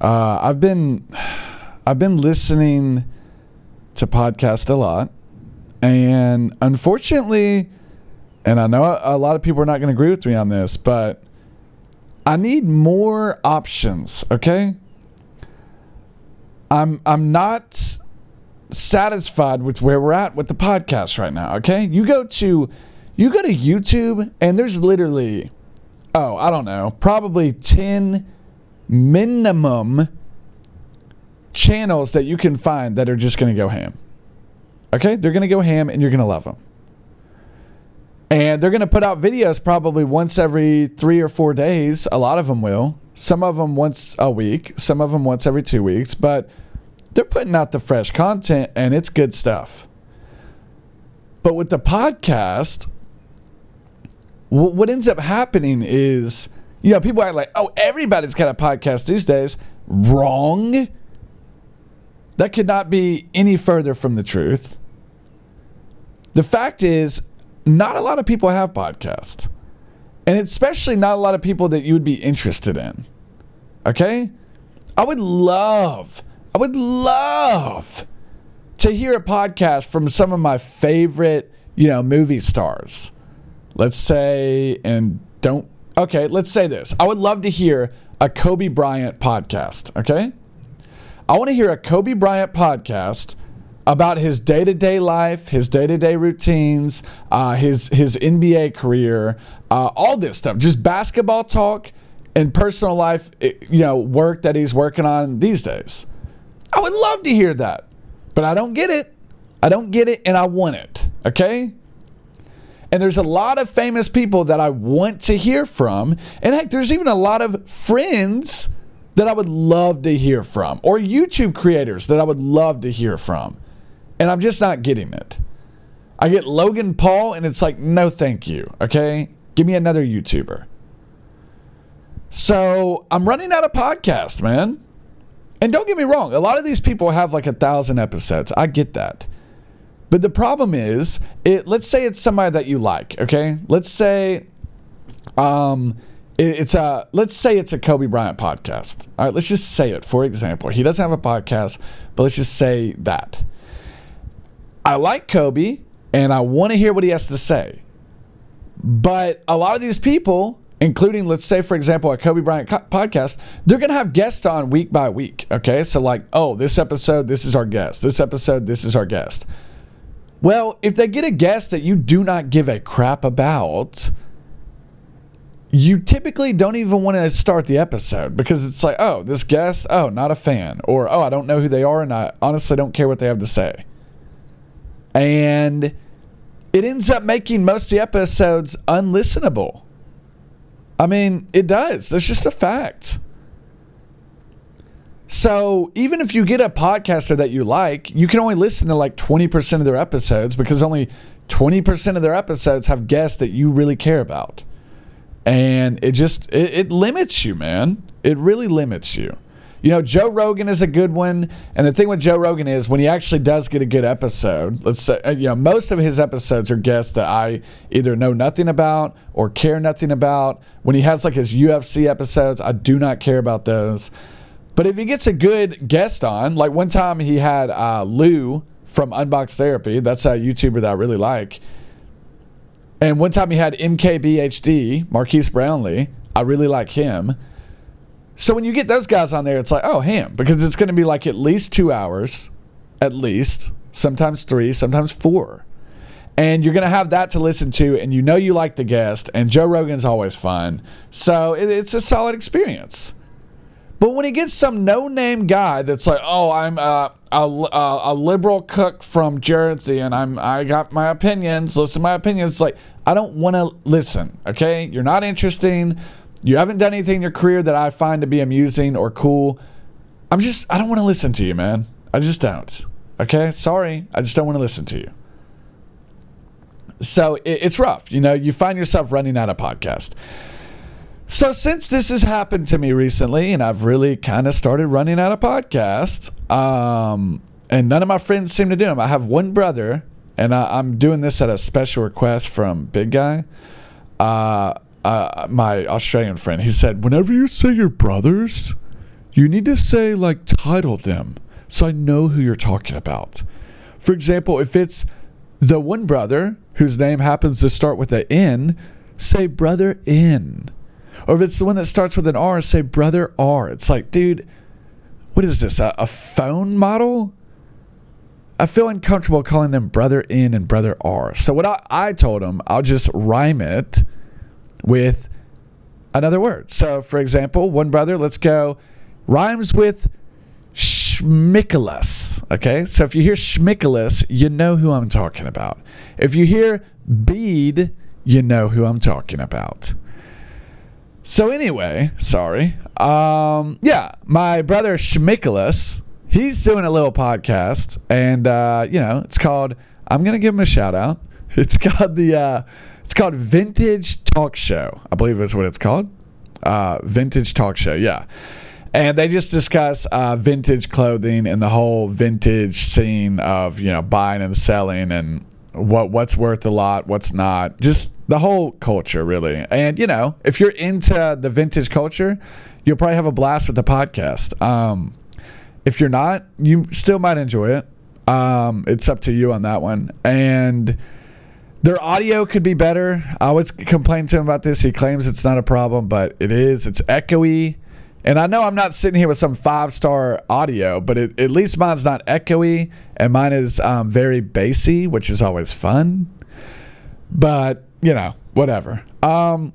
Uh, I've been I've been listening to podcast a lot, and unfortunately, and I know a lot of people are not going to agree with me on this, but I need more options. Okay, I'm I'm not satisfied with where we're at with the podcast right now. Okay, you go to you go to YouTube and there's literally oh I don't know probably ten minimum channels that you can find that are just going to go ham. Okay, they're going to go ham and you're going to love them. And they're going to put out videos probably once every three or four days. A lot of them will. Some of them once a week. Some of them once every two weeks. But they're putting out the fresh content and it's good stuff. But with the podcast, what ends up happening is, you know, people are like, oh, everybody's got a podcast these days. Wrong. That could not be any further from the truth. The fact is, not a lot of people have podcasts. And especially not a lot of people that you would be interested in. Okay? I would love I would love to hear a podcast from some of my favorite, you know, movie stars. Let's say, and don't, okay, let's say this. I would love to hear a Kobe Bryant podcast, okay? I want to hear a Kobe Bryant podcast about his day to day life, his day to day routines, uh, his his NBA career, uh, all this stuff. Just basketball talk and personal life, you know, work that he's working on these days. I would love to hear that, but I don't get it. I don't get it, and I want it. Okay? And there's a lot of famous people that I want to hear from. And heck, there's even a lot of friends that I would love to hear from, or YouTube creators that I would love to hear from. And I'm just not getting it. I get Logan Paul, and it's like, no, thank you. Okay? Give me another YouTuber. So I'm running out of podcast, man. And don't get me wrong, a lot of these people have like a thousand episodes. I get that. But the problem is, it let's say it's somebody that you like, okay? Let's say um it's a let's say it's a Kobe Bryant podcast. All right, let's just say it for example. He doesn't have a podcast, but let's just say that. I like Kobe and I want to hear what he has to say. But a lot of these people including, let's say, for example, a Kobe Bryant podcast, they're going to have guests on week by week. Okay. So, like, oh, this episode, this is our guest. This episode, this is our guest. Well, if they get a guest that you do not give a crap about, you typically don't even want to start the episode because it's like, oh, this guest, oh, not a fan. Or, oh, I don't know who they are and I honestly don't care what they have to say. And it ends up making most of the episodes unlistenable I mean, it does. That's just a fact. So even if you get a podcaster that you like, you can only listen to like 20% of their episodes because only 20% of their episodes have guests that you really care about. And it just it, it limits you, man. It really limits you. You know, Joe Rogan is a good one. And the thing with Joe Rogan is when he actually does get a good episode, let's say, uh, you know, most of his episodes are guests that I either know nothing about or care nothing about. When he has like his UFC episodes, I do not care about those. But if he gets a good guest on, like one time he had uh, Lou from Unbox Therapy, that's a YouTuber that I really like. And one time he had MKBHD, Marques Brownlee. I really like him. So when you get those guys on there, it's like, oh, ham, because it's going to be like at least two hours, at least, sometimes three, sometimes four. And you're going to have that to listen to, and you know you like the guest, and Joe Rogan's always fun. So it's a solid experience. But when he gets some no name guy that's like, oh, I'm uh, a, a, a, liberal cook from Jersey and I'm I got my opinions, listen to my opinions, like, I don't want to listen, okay? You're not interesting. You haven't done anything in your career that I find to be amusing or cool. I'm just, I don't want to listen to you, man. I just don't. Okay? Sorry. I just don't want to listen to you. So it, it's rough. You know, you find yourself running out of podcast. So since this has happened to me recently, and I've really kind of started running out of podcasts, um, and none of my friends seem to do them. I have one brother, and I, am doing this at a special request from Big Guy. Uh, uh, my Australian friend, he said, whenever you say your brothers, you need to say like title them so I know who you're talking about. For example, if it's the one brother whose name happens to start with an N, say brother N. Or if it's the one that starts with an R, say brother R. It's like, dude, what is this? A, a phone model? I feel uncomfortable calling them brother N and brother R. So what I, I told him, I'll just rhyme it with another word. So for example, one brother, let's go, rhymes with Schmickelus. Okay, so if you hear Schmickelus, you know who I'm talking about. If you hear bead, you know who I'm talking about. So anyway, sorry. Um, yeah, my brother Schmickelus, he's doing a little podcast, and uh, you know, it's called. I'm gonna give him a shout out. It's called the. Uh, it's called Vintage Talk Show. I believe that's what it's called. Uh, Vintage Talk Show. Yeah and they just discuss uh, vintage clothing and the whole vintage scene of you know buying and selling and what what's worth a lot, what's not, just the whole culture really. And you know, if you're into the vintage culture, you'll probably have a blast with the podcast. Um, if you're not, you still might enjoy it. Um, it's up to you on that one. And their audio could be better. I always complain to him about this. He claims it's not a problem, but it is. It's echoey. And I know I'm not sitting here with some five star audio, but it, at least mine's not echoey and mine is um, very bassy, which is always fun. But, you know, whatever. Um,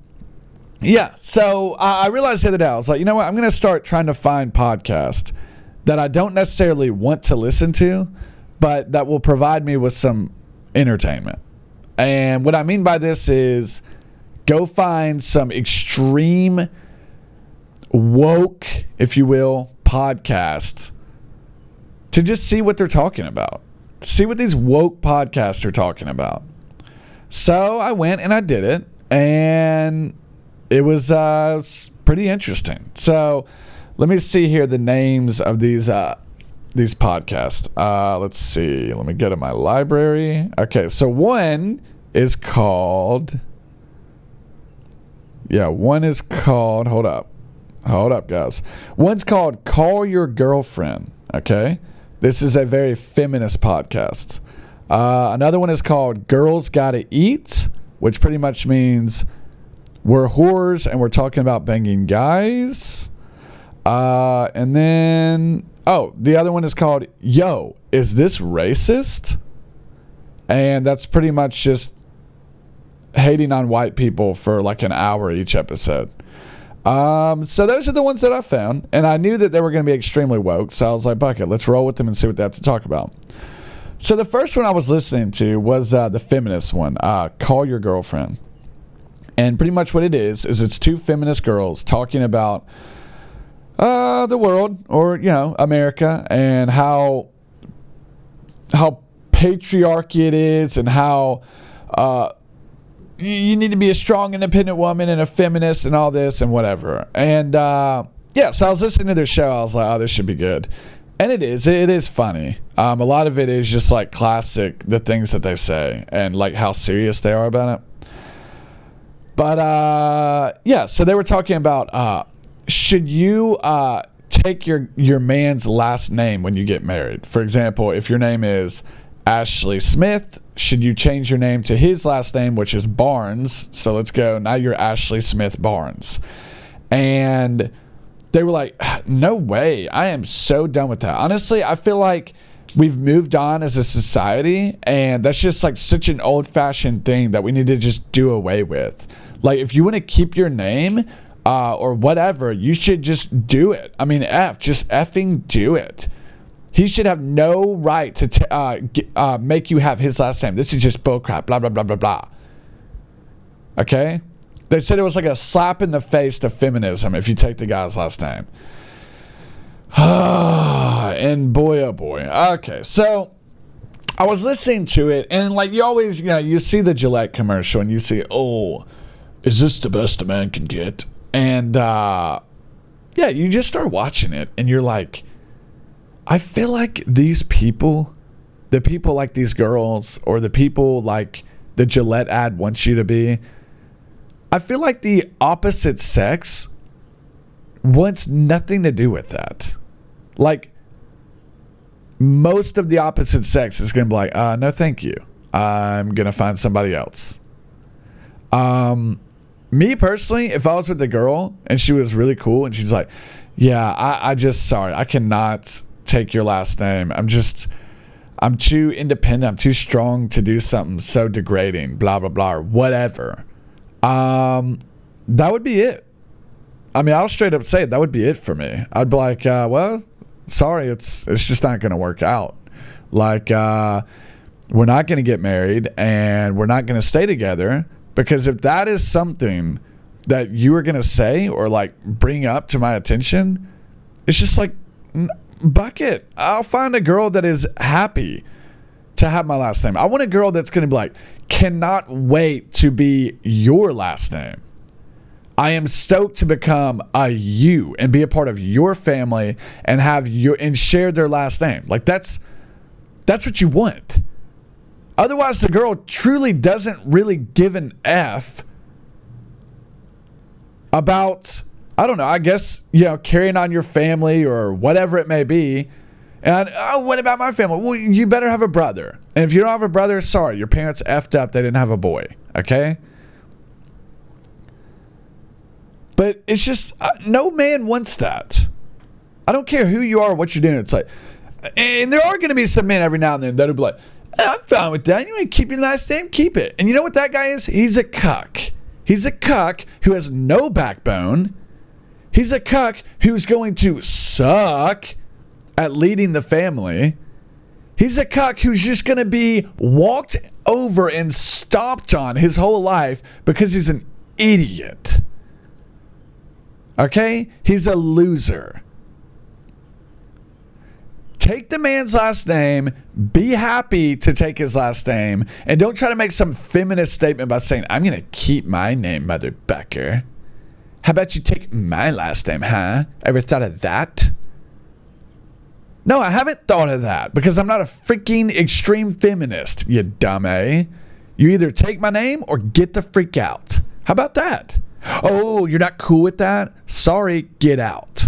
yeah, so uh, I realized the other day, I was like, you know what? I'm going to start trying to find podcasts that I don't necessarily want to listen to, but that will provide me with some entertainment. And what I mean by this is go find some extreme woke, if you will, podcasts to just see what they're talking about. See what these woke podcasts are talking about. So I went and I did it, and it was uh, pretty interesting. So let me see here the names of these uh, these podcasts. Uh, let's see. Let me get to my library. Okay, so one is called. Yeah, one is called. Hold up. Hold up, guys. One's called Call Your Girlfriend. Okay. This is a very feminist podcast. Uh, another one is called Girls Gotta Eat, which pretty much means we're whores and we're talking about banging guys. Uh, and then, oh, the other one is called Yo, is this racist? And that's pretty much just hating on white people for like an hour each episode. Um, so those are the ones that I found, and I knew that they were going to be extremely woke. So I was like, "Bucket, let's roll with them and see what they have to talk about." So the first one I was listening to was uh, the feminist one, uh, "Call Your Girlfriend," and pretty much what it is is it's two feminist girls talking about uh, the world, or you know, America, and how how patriarchy it is, and how uh, you need to be a strong, independent woman and a feminist and all this and whatever. And uh, yeah, so I was listening to their show. I was like, oh, this should be good. And it is. It is funny. Um, a lot of it is just like classic, the things that they say and like how serious they are about it. But uh, yeah, so they were talking about uh, should you uh, take your your man's last name when you get married? For example, if your name is Ashley Smith, should you change your name to his last name, which is Barnes? So let's go. Now you're Ashley Smith Barnes. And they were like, no way. I am so done with that. Honestly, I feel like we've moved on as a society, and that's just like such an old fashioned thing that we need to just do away with. Like, if you want to keep your name, uh, or whatever, you should just do it. I mean, F, just effing do it. He should have no right to t- uh, g- uh, make you have his last name. This is just bullcrap. Blah blah blah blah blah. Okay, they said it was like a slap in the face to feminism if you take the guy's last name. and boy, oh boy. Okay, so I was listening to it, and like you always, you know, you see the Gillette commercial, and you see, oh, is this the best a man can get? And uh, yeah, you just start watching it, and you're like I feel like these people, the people like these girls, or the people like the Gillette ad wants you to be, I feel like the opposite sex wants nothing to do with that. Like, most of the opposite sex is going to be like, uh, no, thank you. I'm going to find somebody else. Um, me personally, if I was with a girl and she was really cool and she's like, yeah, I, I just, sorry, I cannot take your last name. I'm just, I'm too independent. I'm too strong to do something so degrading, blah, blah, blah, or whatever. Um, that would be it. I mean, I'll straight up say it. That would be it for me. I'd be like, uh, well, sorry, it's it's just not going to work out. Like, uh, we're not going to get married and we're not going to stay together because if that is something that you are going to say or like bring up to my attention, it's just like, bucket. I'll find a girl that is happy to have my last name. I want a girl that's going to be like, cannot wait to be your last name. I am stoked to become a you and be a part of your family and have you and share their last name. Like that's that's what you want. Otherwise the girl truly doesn't really give an F about I don't know, I guess, you know, carrying on your family or whatever it may be. And oh, what about my family? Well, you better have a brother. And if you don't have a brother, sorry, your parents effed up. They didn't have a boy. Okay? But it's just, uh, no man wants that. I don't care who you are, what you're doing. It's like, and there are going to be some men every now and then that'll be like, I'm fine with that. You to keep your last name? Keep it. And you know what that guy is? He's a cuck. He's a cuck who has no backbone. He's a cuck who's going to suck at leading the family. He's a cuck who's just going to be walked over and stomped on his whole life because he's an idiot. Okay? He's a loser. Take the man's last name, be happy to take his last name, and don't try to make some feminist statement by saying, I'm going to keep my name, Mother Becker. How about you take my last name, huh? Ever thought of that? No, I haven't thought of that because I'm not a freaking extreme feminist, you dumb A. You either take my name or get the freak out. How about that? Oh, you're not cool with that? Sorry, get out.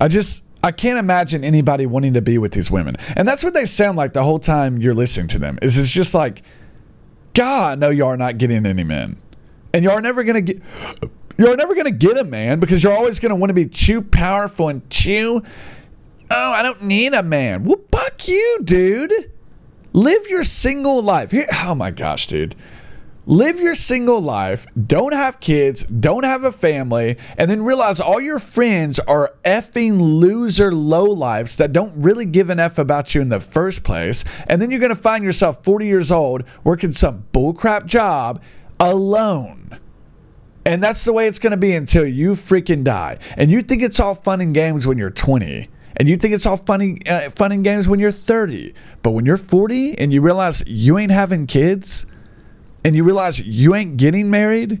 I just I can't imagine anybody wanting to be with these women. And that's what they sound like the whole time you're listening to them. Is it's just like, God, no, you are not getting any men. And you are never gonna get you're never gonna get a man because you're always gonna want to be too powerful and too Oh, I don't need a man. Well, fuck you, dude. Live your single life. Here, oh my gosh, dude live your single life, don't have kids, don't have a family, and then realize all your friends are effing loser low lives that don't really give an F about you in the first place. And then you're going to find yourself 40 years old working some bullcrap job alone. And that's the way it's going to be until you freaking die. And you think it's all fun and games when you're 20 and you think it's all funny uh, fun and games when you're 30 but when you're 40 and you realize you ain't having kids and you realize you ain't getting married,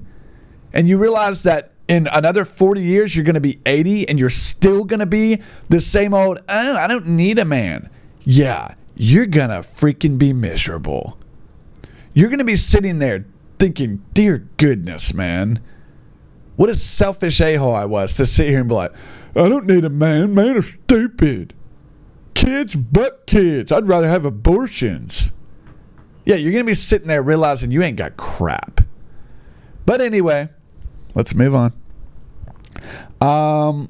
and you realize that in another 40 years you're going to be 80 and you're still going to be the same old, oh, I don't need a man. Yeah, you're going to freaking be miserable. You're going to be sitting there thinking, dear goodness, man, what a selfish a hole I was to sit here and be like, I don't need a man. Man are stupid. Kids, but kids. I'd rather have abortions. Yeah, you're going to be sitting there realizing you ain't got crap. But anyway, let's move on. Um,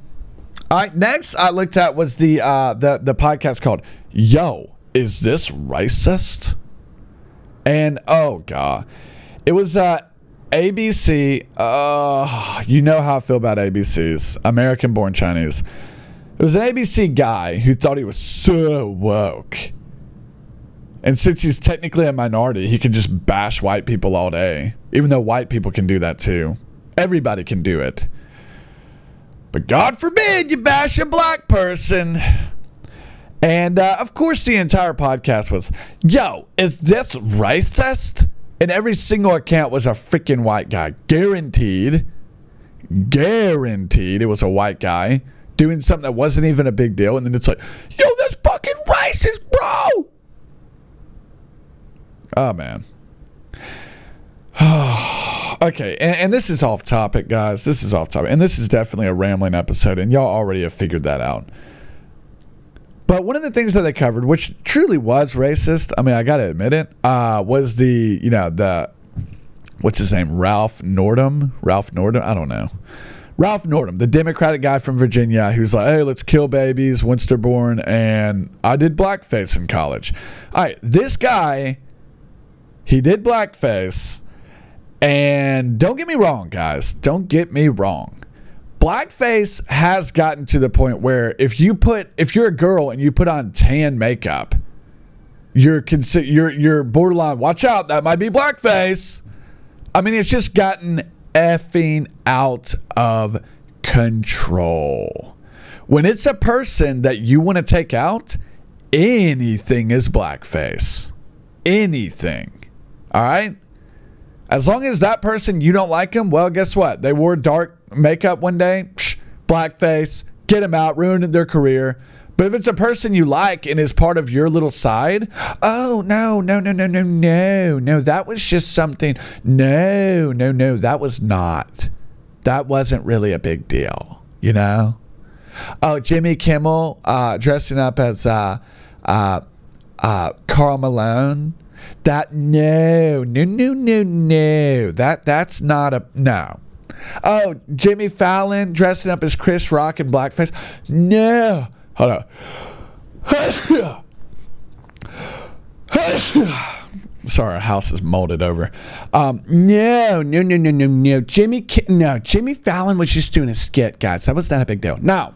all right, next I looked at was the uh, the the podcast called "Yo, is this racist?" And oh god, it was uh, ABC. Uh, you know how I feel about ABCs, American-born Chinese. It was an ABC guy who thought he was so woke and since he's technically a minority, he can just bash white people all day, even though white people can do that too. Everybody can do it. But God forbid you bash a black person. And uh, of course, the entire podcast was, yo, is this racist? And every single account was a freaking white guy. Guaranteed. Guaranteed it was a white guy doing something that wasn't even a big deal. And then it's like, yo, that's fucking racist, bro. Oh man. okay, and, and this is off topic, guys. This is off topic, and this is definitely a rambling episode, and y'all already have figured that out. But one of the things that they covered, which truly was racist, I mean, I got to admit it, uh, was the, you know, the, what's his name? Ralph Northam? Ralph Northam? I don't know. Ralph Northam, the Democratic guy from Virginia, who's like, hey, let's kill babies once they're born. And I did blackface in college. All right, this guy, he did blackface. And don't get me wrong, guys. Don't get me wrong blackface has gotten to the point where if you put if you're a girl and you put on tan makeup, you're consider you're you're borderline. Watch out, that might be blackface. I mean, it's just gotten effing out of control. When it's a person that you want to take out, anything is blackface. Anything. All right? As long as that person you don't like them, well, guess what? They wore dark makeup one day, psh, blackface, get them out, ruining their career. But if it's a person you like and is part of your little side, oh, no, no, no, no, no, no, no, that was just something. No, no, no, that was not. That wasn't really a big deal, you know? Oh, Jimmy Kimmel uh, dressing up as uh, uh, uh, Karl Malone. That no, no, no, no, no. That that's not a no. Oh, Jimmy Fallon dressing up as Chris Rock in blackface. No. Hold on. Sorry, our house is molded over. Um, no, no, no, no, no, no. Jimmy, no, Jimmy Fallon was just doing a skit, guys. That was not a big deal. Now,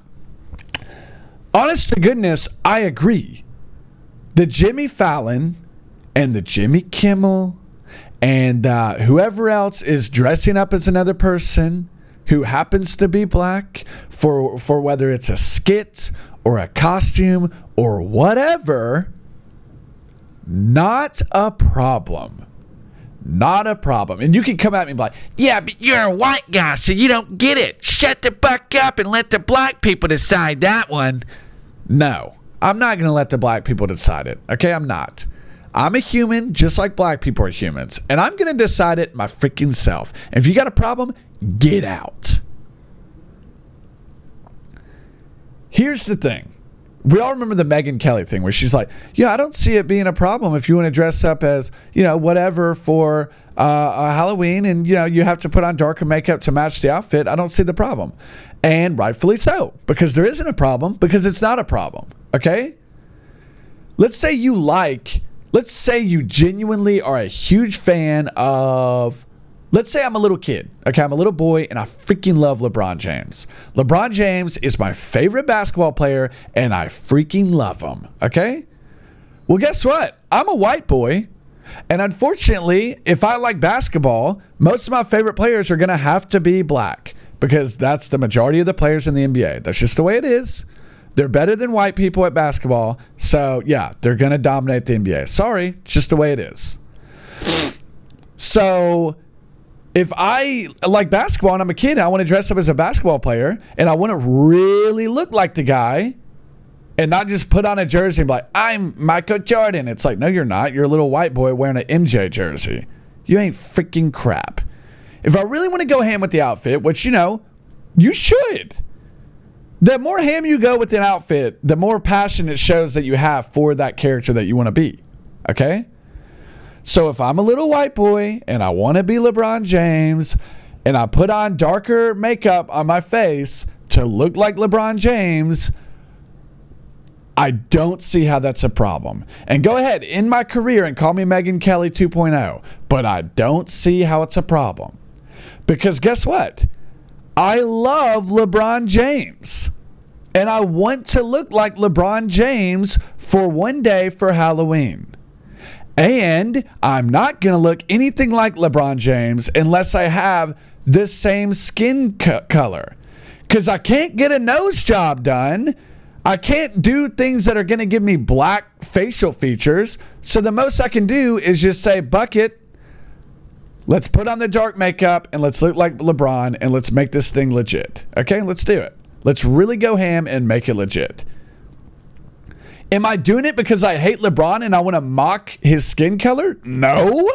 honest to goodness, I agree. The Jimmy Fallon and the Jimmy Kimmel and uh, whoever else is dressing up as another person who happens to be black for for whether it's a skit or a costume or whatever not a problem. Not a problem. And you can come at me like yeah but you're a white guy so you don't get it. Shut the fuck up and let the black people decide that one. No. I'm not going to let the black people decide it okay? I'm not I'm a human just like black people are humans, and I'm going to decide it my freaking self. And if you got a problem, get out. Here's the thing. We all remember the Megyn Kelly thing where she's like, Yeah, I don't see it being a problem if you want to dress up as, you know, whatever for uh, Halloween and, you know, you have to put on darker makeup to match the outfit. I don't see the problem. And rightfully so, because there isn't a problem, because it's not a problem. Okay? Let's say you like let's say you genuinely are a huge fan of let's say I'm a little kid. Okay, I'm a little boy and I freaking love LeBron James. LeBron James is my favorite basketball player and I freaking love him. Okay? Well, guess what? I'm a white boy. And unfortunately, if I like basketball, most of my favorite players are going to have to be black because that's the majority of the players in the NBA. That's just the way it is. They're better than white people at basketball. So, yeah, they're going to dominate the NBA. Sorry, it's just the way it is. So, if I like basketball and I'm a kid I want to dress up as a basketball player and I want to really look like the guy and not just put on a jersey and be like, I'm Michael Jordan. It's like, no, you're not. You're a little white boy wearing an MJ jersey. You ain't freaking crap. If I really want to go ham with the outfit, which, you know, you should the more ham you go with an outfit, the more passion it shows that you have for that character that you want to be. Okay? So if I'm a little white boy and I want to be LeBron James and I put on darker makeup on my face to look like LeBron James, I don't see how that's a problem. And go ahead in my career and call me Megyn Kelly 2.0, but I don't see how it's a problem. Because guess what? I love LeBron James. And I want to look like LeBron James for one day for Halloween. And I'm not going to look anything like LeBron James unless I have the same skin co- color. Because I can't get a nose job done. I can't do things that are going to give me black facial features. So the most I can do is just say, bucket, Let's put on the dark makeup and let's look like LeBron and let's make this thing legit. Okay, let's do it. Let's really go ham and make it legit. Am I doing it because I hate LeBron and I want to mock his skin color? No.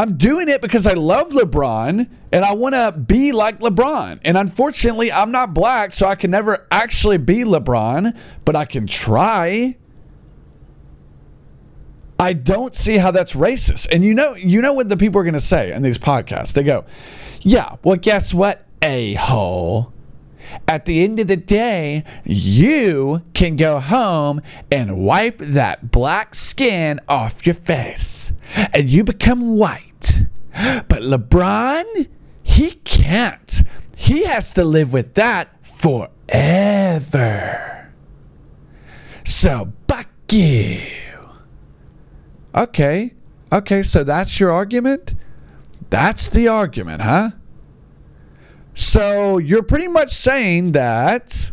I'm doing it because I love LeBron and I want to be like LeBron. And unfortunately, I'm not black, so I can never actually be LeBron, but I can try. I don't see how that's racist. And you know, you know what the people are going to say in these podcasts. They go, "Yeah, well, guess what, a hole." At the end of the day, you can go home and wipe that black skin off your face, and you become white. But LeBron, he can't. He has to live with that forever. So, buck you. Okay. Okay, so that's your argument? That's the argument, huh? So you're pretty much saying that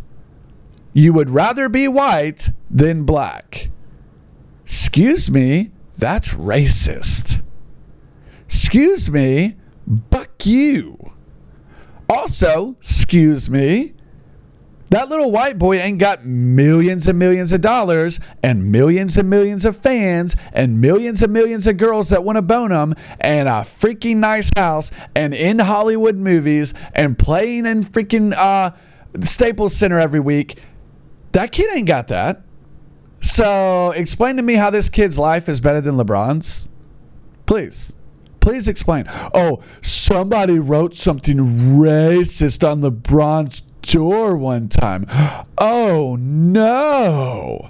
you would rather be white than black. Excuse me, that's racist. Excuse me, buck you. Also, excuse me, that little white boy ain't got millions and millions of dollars and millions and millions of fans and millions and millions of girls that want to bone him and a freaking nice house and in Hollywood movies and playing in freaking uh, Staples Center every week. That kid ain't got that. So explain to me how this kid's life is better than LeBron's. Please. Please explain. Oh, somebody wrote something racist on LeBron's door one time. Oh no.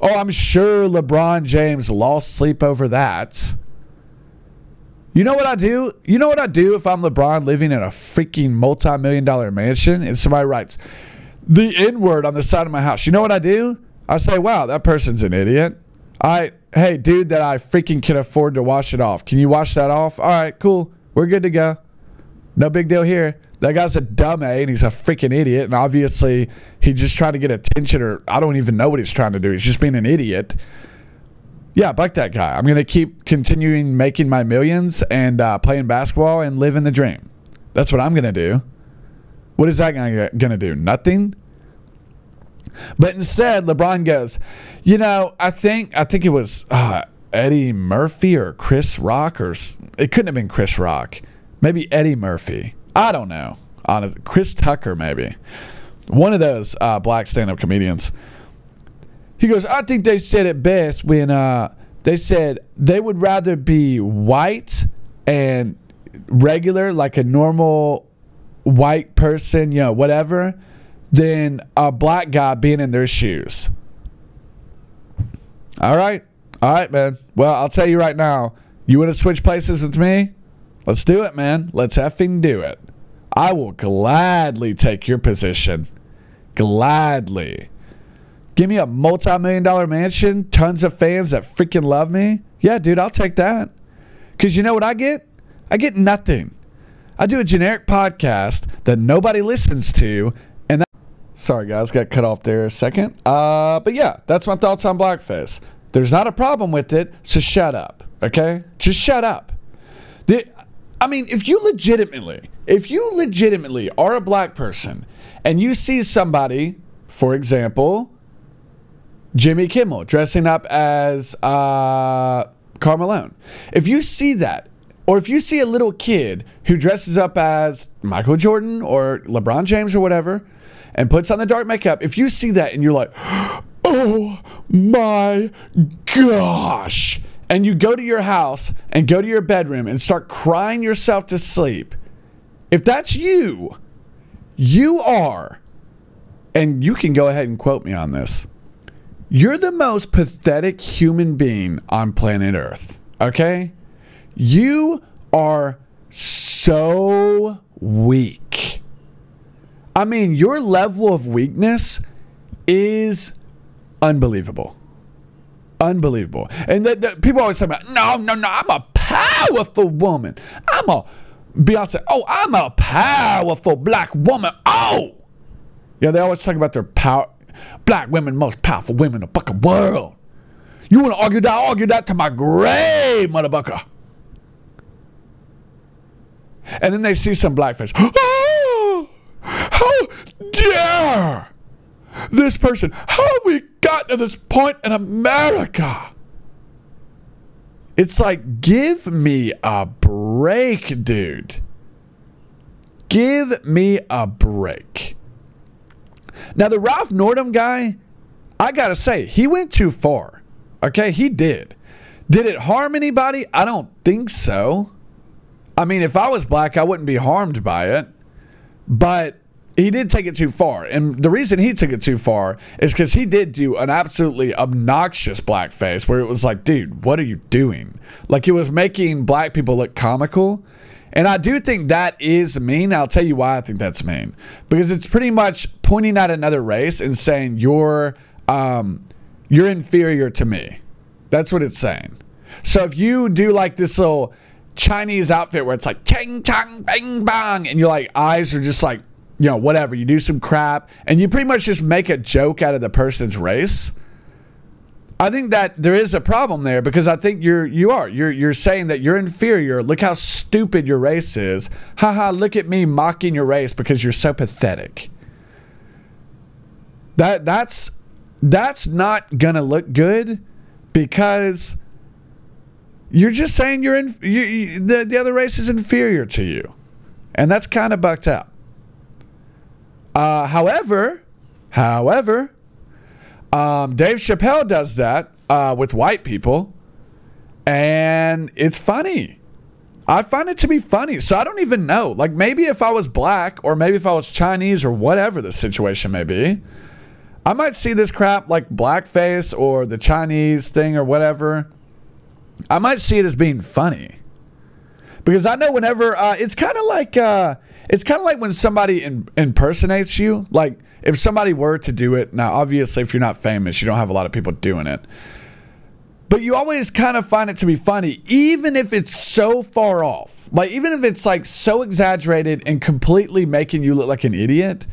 Oh, I'm sure LeBron James lost sleep over that. You know what I do? You know what I do if I'm LeBron living in a freaking multi million dollar mansion and somebody writes the N word on the side of my house? You know what I do? I say, wow, that person's an idiot. I, hey, dude, that I freaking can afford to wash it off. Can you wash that off? All right, cool. We're good to go. No big deal here that guy's a dumb A and he's a freaking idiot. And obviously, he just tried to get attention, or I don't even know what he's trying to do. He's just being an idiot. Yeah, buck that guy. I'm going to keep continuing making my millions and uh, playing basketball and living the dream. That's what I'm going to do. What is that going to do? Nothing. But instead, LeBron goes, you know, I think I think it was uh, Eddie Murphy or Chris Rock or it couldn't have been Chris Rock, maybe Eddie Murphy I don't know. Honestly, Chris Tucker, maybe. One of those uh, black stand up comedians. He goes, I think they said it best when uh, they said they would rather be white and regular, like a normal white person, you know, whatever, than a black guy being in their shoes. All right. All right, man. Well, I'll tell you right now, you want to switch places with me? Let's do it, man. Let's effing do it. I will gladly take your position. Gladly. Give me a multi million dollar mansion, tons of fans that freaking love me. Yeah, dude, I'll take that. Because you know what I get? I get nothing. I do a generic podcast that nobody listens to. And that. Sorry, guys, got cut off there a second. Uh, but yeah, that's my thoughts on blackface. There's not a problem with it, so shut up, okay? Just shut up. I mean, if you legitimately, if you legitimately are a black person and you see somebody, for example, Jimmy Kimmel dressing up as uh, Karl Malone, if you see that, or if you see a little kid who dresses up as Michael Jordan or LeBron James or whatever, and puts on the dark makeup, if you see that and you're like, oh my gosh and you go to your house and go to your bedroom and start crying yourself to sleep, if that's you, you are, and you can go ahead and quote me on this, you're the most pathetic human being on planet Earth. Okay? You are so weak. I mean, your level of weakness is unbelievable. Unbelievable. And the, the, people always talk about, no, no, no, I'm a powerful woman. I'm a, Beyonce, oh, I'm a powerful black woman. Oh! Yeah, they always talk about their power. Black women, most powerful women in the fucking world. You want to argue that? i argue that to my grave, motherfucker. And then they see some blackface. Oh, how dare this person? How we got to this point in America? It's like, give me a break, dude. Give me a break. Now, the Ralph Northam guy, I gotta say, he went too far. Okay, he did. Did it harm anybody? I don't think so. I mean, if I was black, I wouldn't be harmed by it. But he did take it too far. And the reason he took it too far is because he did do an absolutely obnoxious blackface where it was like, dude, what are you doing? Like, it was making black people look comical. And I do think that is mean. I'll tell you why I think that's mean. Because it's pretty much pointing at another race and saying, you're, um, you're inferior to me. That's what it's saying. So if you do like this little Chinese outfit where it's like, chang, chang, bang, bang, and your like eyes are just like, you know, whatever. You do some crap and you pretty much just make a joke out of the person's race. I think that there is a problem there because I think you're you are you're you're saying that you're inferior. Look how stupid your race is. Haha, look at me mocking your race because you're so pathetic. That that's that's not gonna look good because you're just saying you're in you, you, the the other race is inferior to you, and that's kind of bucked up. Uh, however, however, um, Dave Chappelle does that uh, with white people, and it's funny. I find it to be funny. So I don't even know. Like maybe if I was black, or maybe if I was Chinese, or whatever the situation may be, I might see this crap like blackface or the Chinese thing or whatever. I might see it as being funny because I know whenever uh, it's kind of like. Uh, it's kind of like when somebody in, impersonates you. Like if somebody were to do it. Now, obviously, if you're not famous, you don't have a lot of people doing it. But you always kind of find it to be funny, even if it's so far off. Like even if it's like so exaggerated and completely making you look like an idiot,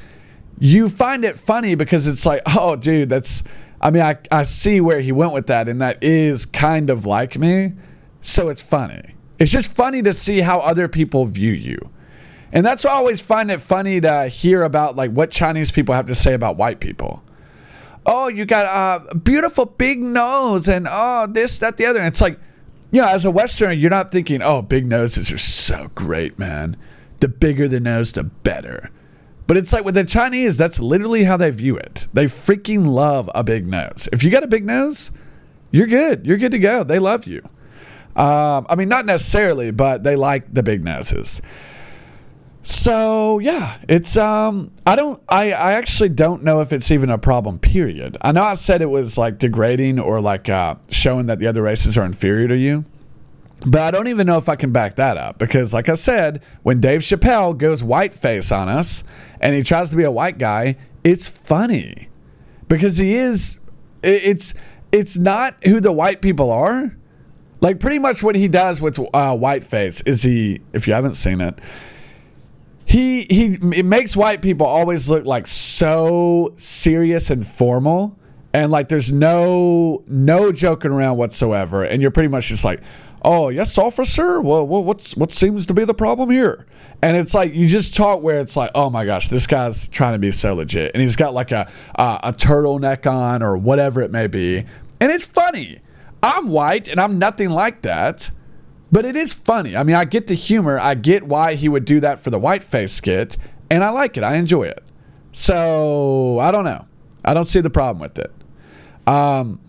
you find it funny because it's like, oh, dude, that's. I mean, I, I see where he went with that, and that is kind of like me. So it's funny. It's just funny to see how other people view you. And that's I always find it funny to hear about like what Chinese people have to say about white people. Oh, you got a beautiful big nose and oh, this, that, the other. And it's like, you know, as a Westerner, you're not thinking, oh, big noses are so great, man. The bigger the nose, the better. But it's like with the Chinese, that's literally how they view it. They freaking love a big nose. If you got a big nose, you're good. You're good to go. They love you. Um, I mean, not necessarily, but they like the big noses. So yeah, it's um I don't I, I actually don't know if it's even a problem, period. I know I said it was like degrading or like uh, showing that the other races are inferior to you. But I don't even know if I can back that up because, like I said, when Dave Chappelle goes whiteface on us and he tries to be a white guy, it's funny because he is. It's it's not who the white people are. Like pretty much what he does with uh, whiteface is he. If you haven't seen it, he he it makes white people always look like so serious and formal. And like there's no no joking around whatsoever. And you're pretty much just like oh yes officer? Well, well what's what seems to be the problem here? And it's like you just talk where it's like oh my gosh this guy's trying to be so legit. And he's got like a a, a turtleneck on or whatever it may be. And it's funny. I'm white and i'm nothing like that but it is funny. I mean, I get the humor. I get why he would do that for the whiteface skit, and I like it. I enjoy it. So I don't know. I don't see the problem with it. Um,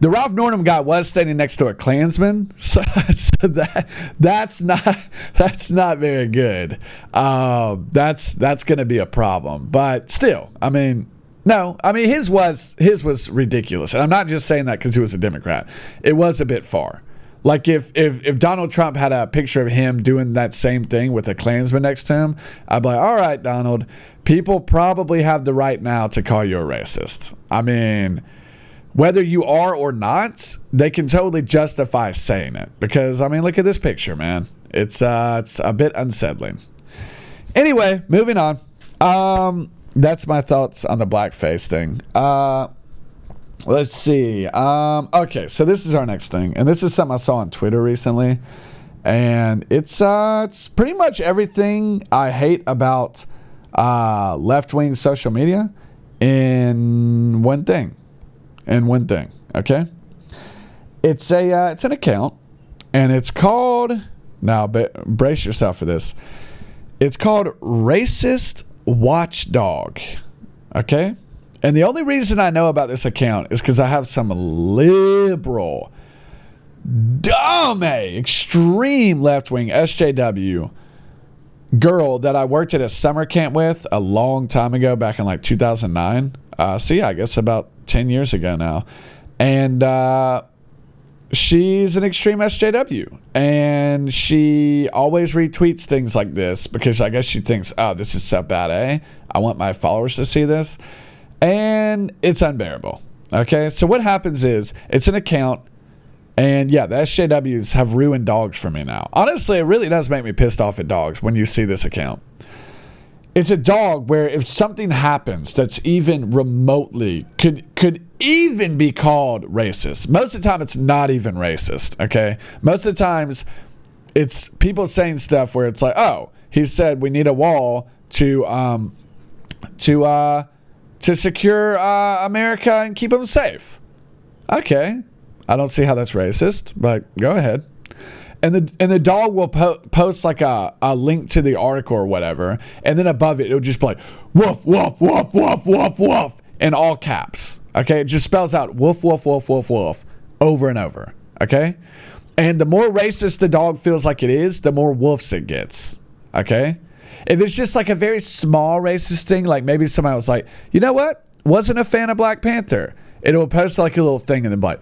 the Ralph Northam guy was standing next to a Klansman, so, so that that's not that's not very good. Um, that's that's going to be a problem. But still, I mean, no, I mean his was his was ridiculous, and I'm not just saying that because he was a Democrat. It was a bit far. Like if if if Donald Trump had a picture of him doing that same thing with a Klansman next to him, I'd be like, all right, Donald, people probably have the right now to call you a racist. I mean, whether you are or not, they can totally justify saying it because I mean, look at this picture, man. It's uh, it's a bit unsettling. Anyway, moving on. Um, that's my thoughts on the blackface thing. Uh, Let's see. Um, okay, so this is our next thing, and this is something I saw on Twitter recently, and it's uh, it's pretty much everything I hate about uh, left wing social media in one thing, in one thing. Okay, It's a uh, it's an account, and it's called now. brace yourself for this. It's called Racist Watchdog. Okay, and the only reason I know about this account is because I have some liberal, dumb, extreme left wing SJW girl that I worked at a summer camp with a long time ago, back in like 2009. Uh, so yeah, I guess about 10 years ago now. And uh, she's an extreme SJW. And she always retweets things like this because I guess she thinks, oh, this is so bad, eh? I want my followers to see this. And it's unbearable. Okay. So what happens is it's an account and yeah, the SJWs have ruined dogs for me now. Honestly, it really does make me pissed off at dogs when you see this account. It's a dog where if something happens that's even remotely could could even be called racist. Most of the time it's not even racist, okay? Most of the times it's people saying stuff where it's like, "Oh, he said we need a wall to um to uh to secure uh, America and keep them safe." Okay. I don't see how that's racist, but go ahead. And the and the dog will po- post like a, a link to the article or whatever, and then above it it'll just be like woof woof woof woof woof woof in all caps. Okay, it just spells out woof woof woof woof woof over and over. Okay, and the more racist the dog feels like it is, the more woofs it gets. Okay, if it's just like a very small racist thing, like maybe somebody was like, you know what, wasn't a fan of Black Panther, it'll post like a little thing then be like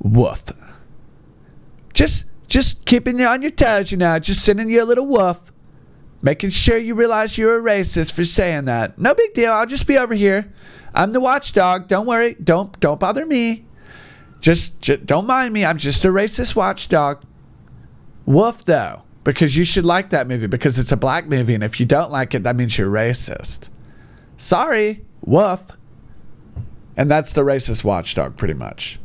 woof. Just just keeping you on your toes, you know, just sending you a little woof. Making sure you realize you're a racist for saying that. No big deal. I'll just be over here. I'm the watchdog. Don't worry. Don't don't bother me. Just, just don't mind me. I'm just a racist watchdog. Woof though, because you should like that movie because it's a black movie, and if you don't like it, that means you're racist. Sorry, woof. And that's the racist watchdog, pretty much.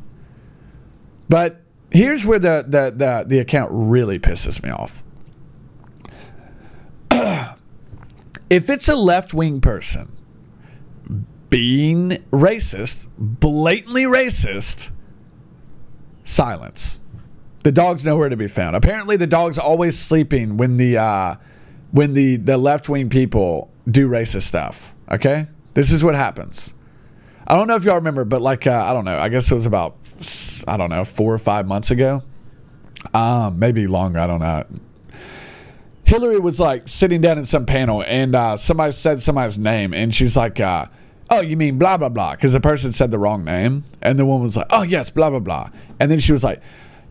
But here's where the, the, the, the account really pisses me off. if it's a left wing person being racist, blatantly racist, silence. The dog's nowhere to be found. Apparently, the dog's always sleeping when the uh, when the the left wing people do racist stuff. Okay, this is what happens. I don't know if y'all remember, but like uh, I don't know. I guess it was about I don't know, four or five months ago. Um, maybe longer. I don't know. Hillary was like sitting down in some panel and uh, somebody said somebody's name and she's like, uh, oh, you mean blah, blah, blah. Because the person said the wrong name. And the woman was like, oh, yes, blah, blah, blah. And then she was like,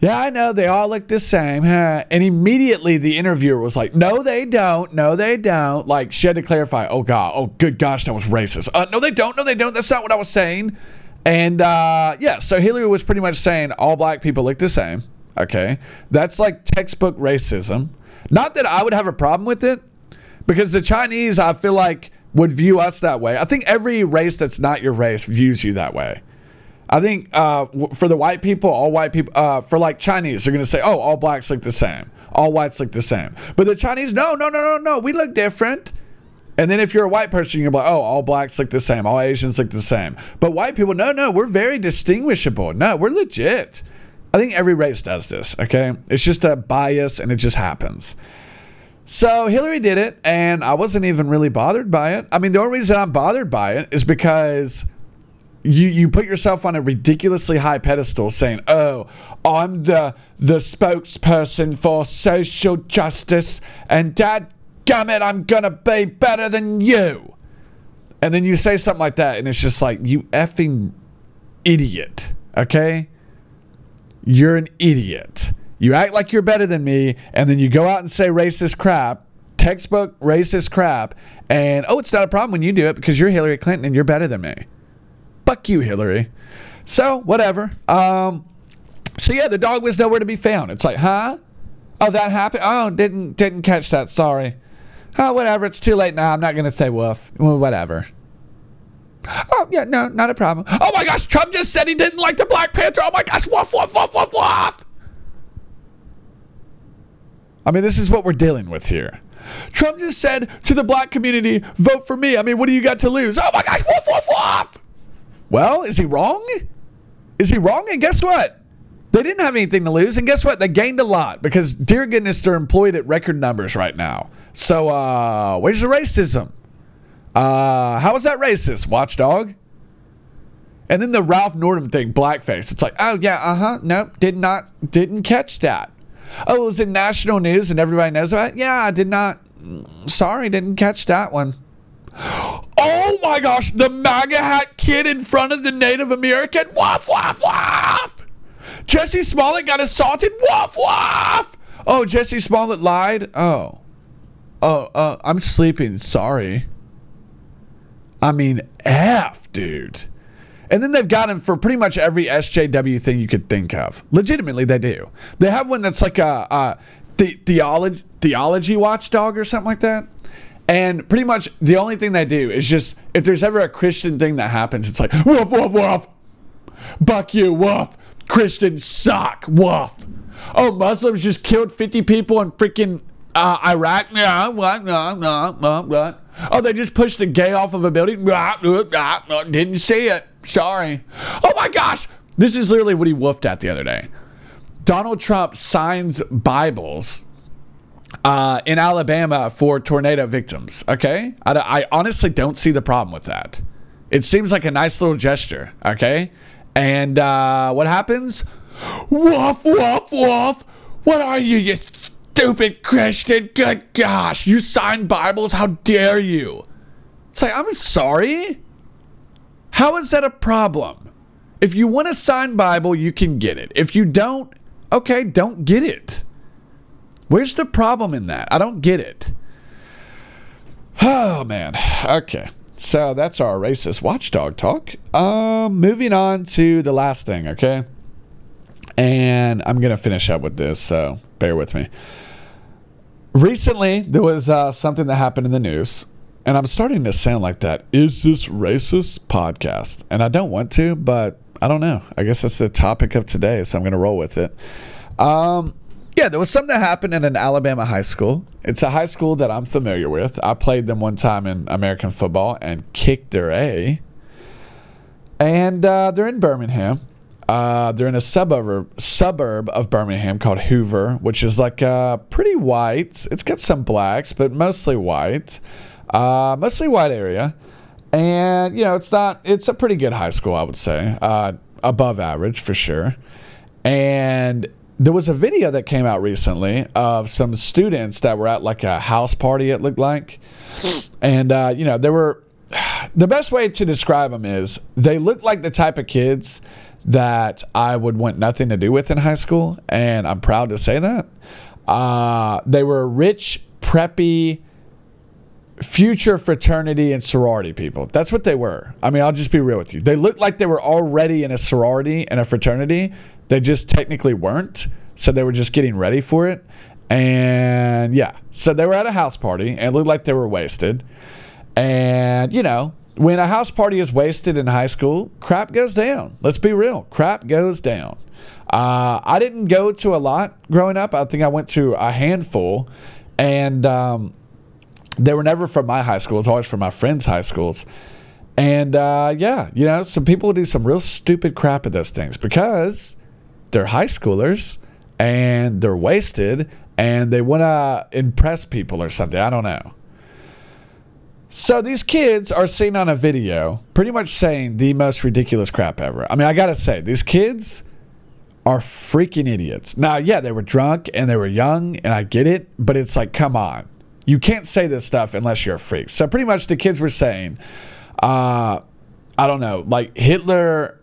yeah, I know. They all look the same. Huh? And immediately the interviewer was like, no, they don't. No, they don't. Like, she had to clarify, oh, God. Oh, good gosh, that was racist. Uh, no, they don't. No, they don't. That's not what I was saying. And uh, yeah, so Hillary was pretty much saying all black people look the same. Okay. That's like textbook racism. Not that I would have a problem with it, because the Chinese, I feel like, would view us that way. I think every race that's not your race views you that way. I think uh, for the white people, all white people, uh, for like Chinese, they're going to say, oh, all blacks look the same. All whites look the same. But the Chinese, no, no, no, no, no. We look different. And then if you're a white person, you're like, oh, all blacks look the same, all Asians look the same. But white people, no, no, we're very distinguishable. No, we're legit. I think every race does this, okay? It's just a bias and it just happens. So Hillary did it, and I wasn't even really bothered by it. I mean, the only reason I'm bothered by it is because you you put yourself on a ridiculously high pedestal saying, "Oh, I'm the the spokesperson for social justice and dad gummit, I'm gonna be better than you. And then you say something like that, and it's just like, you effing idiot, okay? You're an idiot. You act like you're better than me, and then you go out and say racist crap, textbook racist crap, and oh, it's not a problem when you do it because you're Hillary Clinton and you're better than me. Fuck you, Hillary. So, whatever. Um, so yeah, the dog was nowhere to be found. It's like, huh? Oh, that happened? Oh, didn't didn't catch that. Sorry. Oh, whatever. It's too late now. I'm not to say woof. Well, whatever. Oh, yeah, no, not a problem. Oh my gosh, Trump just said he didn't like the Black Panther. Oh my gosh, woof, woof, woof, woof, woof. I mean, this is what we're dealing with here. Trump just said to the black community, vote for me. I mean, what do you got to lose? Oh my gosh, woof, woof, woof. Well, is he wrong? Is he wrong? And guess what? They didn't have anything to lose, and guess what? They gained a lot because, dear goodness, they're employed at record numbers right now. So, uh, where's the racism? Uh, how was that racist, watchdog? And then the Ralph Northam thing, blackface. It's like, oh yeah, uh huh, nope, did not, didn't catch that. Oh, it was in national news and everybody knows about it. Yeah, I did not. Sorry, didn't catch that one. Oh my gosh, the MAGA hat kid in front of the Native American. Woof, woof, woof. Jussie Smollett got assaulted. Woof, woof. Oh, Jussie Smollett lied. Oh. Oh, uh, I'm sleeping. Sorry. I mean, F, dude. And then they've got him for pretty much every SJW thing you could think of. Legitimately, they do. They have one that's like a, a the, theology, theology watchdog or something like that. And pretty much the only thing they do is just if there's ever a Christian thing that happens, it's like woof woof woof, buck you woof, Christians suck woof. Oh, Muslims just killed 50 people in freaking uh, Iraq. Yeah, what? No, no, no, what? Oh, they just pushed a gay off of a building. Didn't see it. Sorry. Oh my gosh. This is literally what he woofed at the other day. Donald Trump signs Bibles uh, in Alabama for tornado victims. Okay. I, I honestly don't see the problem with that. It seems like a nice little gesture. Okay. And uh, what happens? Woof, woof, woof. What are you, you stupid Christian? Good gosh. You sign Bibles? How dare you? It's like, I'm sorry. How is that a problem? If you want a signed Bible, you can get it. If you don't, okay, don't get it. Where's the problem in that? I don't get it. Oh man. Okay. So that's our racist watchdog talk. Um moving on to the last thing, okay? And I'm going to finish up with this, so bear with me. Recently, there was uh, something that happened in the news and I'm starting to sound like that. Is this racist podcast? And I don't want to, but I don't know. I guess that's the topic of today, so I'm going to roll with it. Um, yeah, there was something that happened in an Alabama high school. It's a high school that I'm familiar with. I played them one time in American football and kicked their A. And uh, they're in Birmingham. Uh, they're in a suburb suburb of Birmingham called Hoover, which is like uh, pretty white. It's got some blacks, but mostly white uh, mostly white area, and you know it's not. It's a pretty good high school, I would say, uh, above average for sure. And there was a video that came out recently of some students that were at like a house party. It looked like, and uh, you know they were. The best way to describe them is they look like the type of kids that I would want nothing to do with in high school, and I'm proud to say that. Uh, they were rich, preppy, future fraternity and sorority people. That's what they were. I mean, I'll just be real with you. They looked like they were already in a sorority and a fraternity. They just technically weren't. So they were just getting ready for it. And yeah, so they were at a house party and looked like they were wasted. And, you know, when a house party is wasted in high school, crap goes down. Let's be real. Crap goes down. Uh, I didn't go to a lot growing up. I think I went to a handful. And, um, they were never from my high school. It's always from my friends' high schools. And uh, yeah, you know, some people do some real stupid crap at those things because they're high schoolers and they're wasted and they want to impress people or something. I don't know. So these kids are seen on a video pretty much saying the most ridiculous crap ever. I mean, I got to say, these kids are freaking idiots. Now, yeah, they were drunk and they were young and I get it, but it's like, come on you can't say this stuff unless you're a freak. So pretty much the kids were saying, uh, I don't know, like Hitler.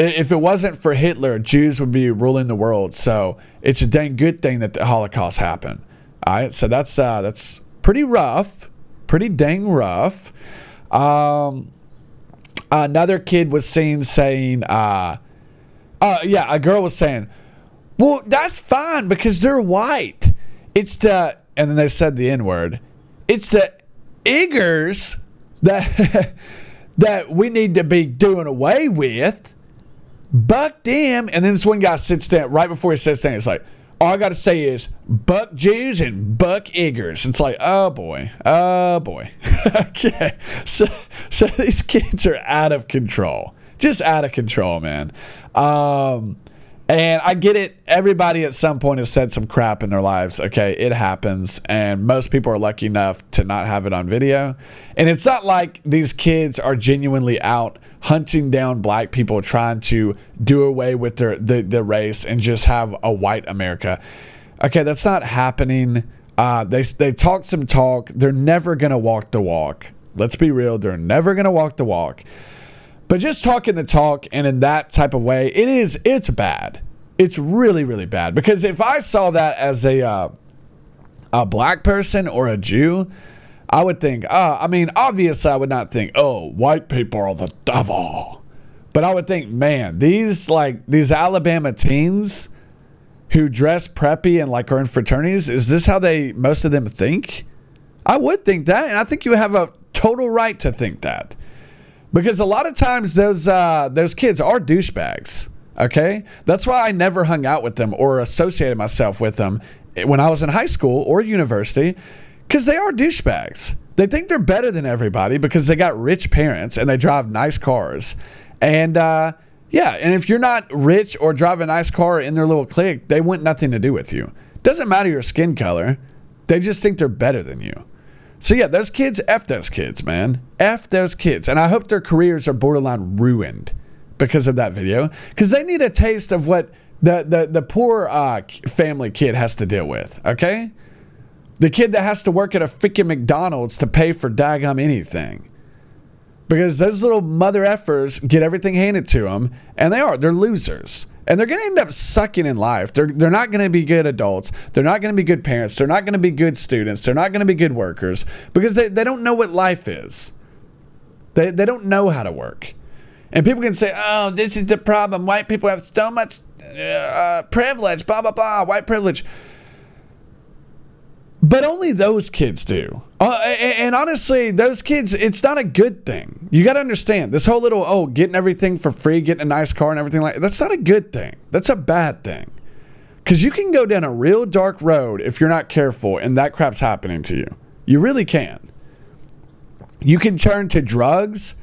If it wasn't for Hitler, Jews would be ruling the world. So it's a dang good thing that the Holocaust happened. All right, so that's uh, that's pretty rough, pretty dang rough. Um, another kid was seen saying, uh, uh, yeah, a girl was saying, well, that's fine because they're white. It's the and then they said the N word. It's the Iggers that that we need to be doing away with. Buck them, and then this one guy sits down right before he sits down. It's like, all I got to say is buck Jews and buck Iggers. It's like, oh boy, oh boy. okay, so so these kids are out of control, just out of control, man. Um, And I get it. Everybody at some point has said some crap in their lives. Okay, it happens. And most people are lucky enough to not have it on video. And it's not like these kids are genuinely out hunting down black people trying to do away with their the, the race and just have a white America. Okay, that's not happening. Uh, they, they talk some talk. They're never going to walk the walk. Let's be real. They're never going to walk the walk. But just talking the talk and in that type of way, it is it's bad. It's really really bad because if I saw that as a uh, a black person or a Jew, I would think, uh, I mean, obviously I would not think, oh, white people are the devil. But I would think, man, these like these Alabama teens who dress preppy and like are in fraternities, is this how they most of them think? I would think that, and I think you have a total right to think that because a lot of times those uh, those kids are douchebags. Okay, that's why I never hung out with them or associated myself with them when I was in high school or university, because they are douchebags. They think they're better than everybody because they got rich parents and they drive nice cars, and uh, yeah, and if you're not rich or drive a nice car in their little clique, they want nothing to do with you. Doesn't matter your skin color; they just think they're better than you. So yeah, those kids, F those kids, man. F those kids. And I hope their careers are borderline ruined because of that video. Because they need a taste of what the, the, the poor uh, family kid has to deal with, okay? The kid that has to work at a freaking McDonald's to pay for daggum anything. Because those little mother effers get everything handed to them, and they are. They're losers and they're going to end up sucking in life. They're they're not going to be good adults. They're not going to be good parents. They're not going to be good students. They're not going to be good workers because they, they don't know what life is. They they don't know how to work. And people can say, "Oh, this is the problem. White people have so much uh, privilege. Blah blah blah. White privilege." But only those kids do. Uh, and honestly, those kids, it's not a good thing. You got to understand this whole little, oh, getting everything for free, getting a nice car and everything like that's not a good thing. That's a bad thing. Because you can go down a real dark road if you're not careful and that crap's happening to you. You really can. You can turn to drugs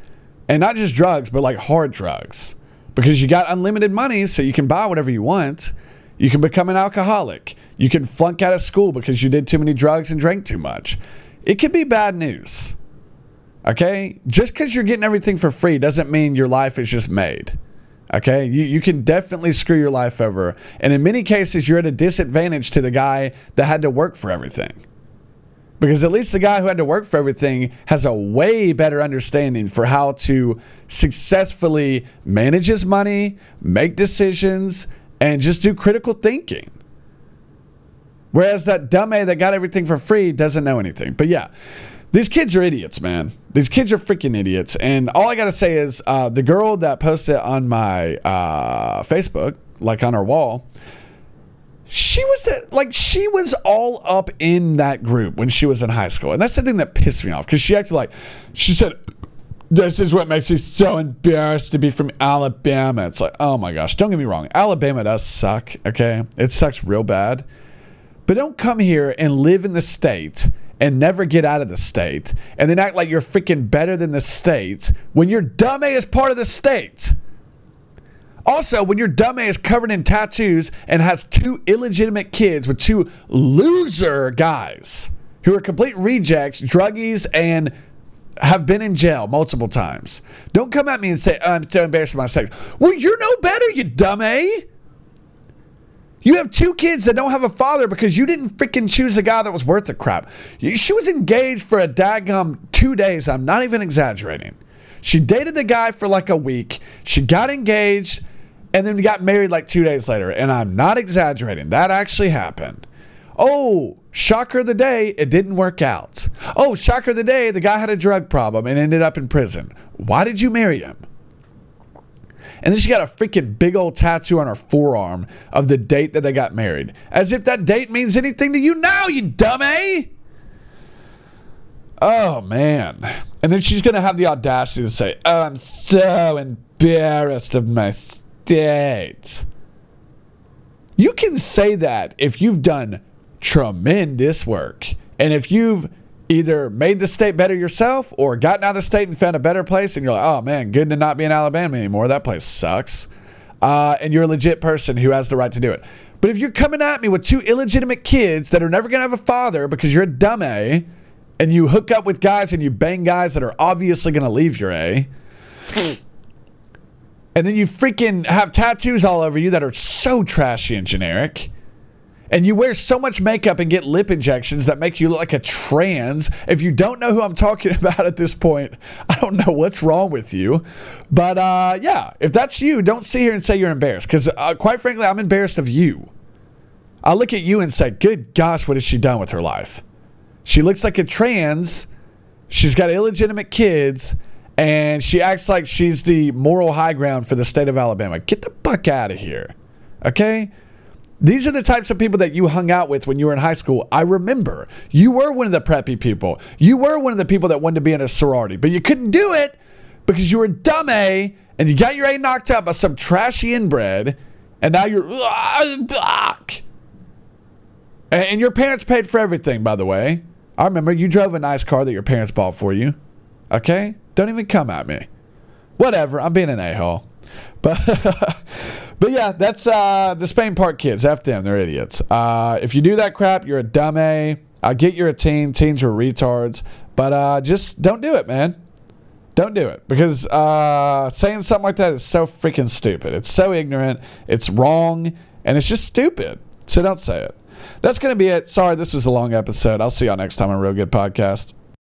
and not just drugs, but like hard drugs because you got unlimited money so you can buy whatever you want. You can become an alcoholic. You can flunk out of school because you did too many drugs and drank too much. It could be bad news. Okay? Just because you're getting everything for free doesn't mean your life is just made. Okay? You, you can definitely screw your life over. And in many cases, you're at a disadvantage to the guy that had to work for everything. Because at least the guy who had to work for everything has a way better understanding for how to successfully manage his money, make decisions, and just do critical thinking. Whereas that dummy that got everything for free doesn't know anything. But yeah, these kids are idiots, man. These kids are freaking idiots. And all I got to say is uh, the girl that posted on my uh, Facebook, like on her wall, she was like she was all up in that group when she was in high school and that's the thing that pissed me off because she acted like she said this is what makes me so embarrassed to be from alabama it's like oh my gosh don't get me wrong alabama does suck okay it sucks real bad but don't come here and live in the state and never get out of the state and then act like you're freaking better than the state when your dumb is part of the state. Also, when your dumb is covered in tattoos and has two illegitimate kids with two loser guys who are complete rejects, druggies, and have been in jail multiple times. Don't come at me and say, oh, I'm so embarrassed of my sex. Well, you're no better, you dumb A. You have two kids that don't have a father because you didn't freaking choose a guy that was worth the crap. She was engaged for a daggum two days. I'm not even exaggerating. She dated the guy for like a week. She got engaged and then got married like two days later. And I'm not exaggerating. That actually happened. Oh, shocker of the day, it didn't work out. Oh, shocker of the day, the guy had a drug problem and ended up in prison. Why did you marry him? And then she got a freaking big old tattoo on her forearm of the date that they got married. As if that date means anything to you now, you dummy. Oh, man. And then she's going to have the audacity to say, Oh, I'm so embarrassed of my state. You can say that if you've done tremendous work. And if you've either made the state better yourself or gotten out of the state and found a better place and you're like, oh man, good to not be in Alabama anymore. That place sucks. uh, and you're a legit person who has the right to do it. But if you're coming at me with two illegitimate kids that are never going to have a father because you're a dumb A, and you hook up with guys and you bang guys that are obviously going to leave your A, and then you freaking have tattoos all over you that are so trashy and generic and you wear so much makeup and get lip injections that make you look like a trans. If you don't know who I'm talking about at this point, I don't know what's wrong with you. But uh, yeah, if that's you, don't sit here and say you're embarrassed because, uh, quite frankly, I'm embarrassed of you. I look at you and say, good gosh, what has she done with her life? She looks like a trans. She's got illegitimate kids. And she acts like she's the moral high ground for the state of Alabama. Get the fuck out of here. Okay? These are the types of people that you hung out with when you were in high school. I remember you were one of the preppy people. You were one of the people that wanted to be in a sorority, but you couldn't do it because you were dumb A and you got your A knocked out by some trashy inbred, and now you're. And your parents paid for everything, by the way. I remember you drove a nice car that your parents bought for you. Okay? Don't even come at me. Whatever. I'm being an a hole. But. But yeah, that's uh, the Spain Park kids. F them, they're idiots. Uh, if you do that crap, you're a dumb A. I get you're a teen. Teens are retards. But uh, just don't do it, man. Don't do it because uh, saying something like that is so freaking stupid. It's so ignorant. It's wrong, and it's just stupid. So don't say it. That's going to be it. Sorry, this was a long episode. I'll see y'all next time on Real Good Podcast.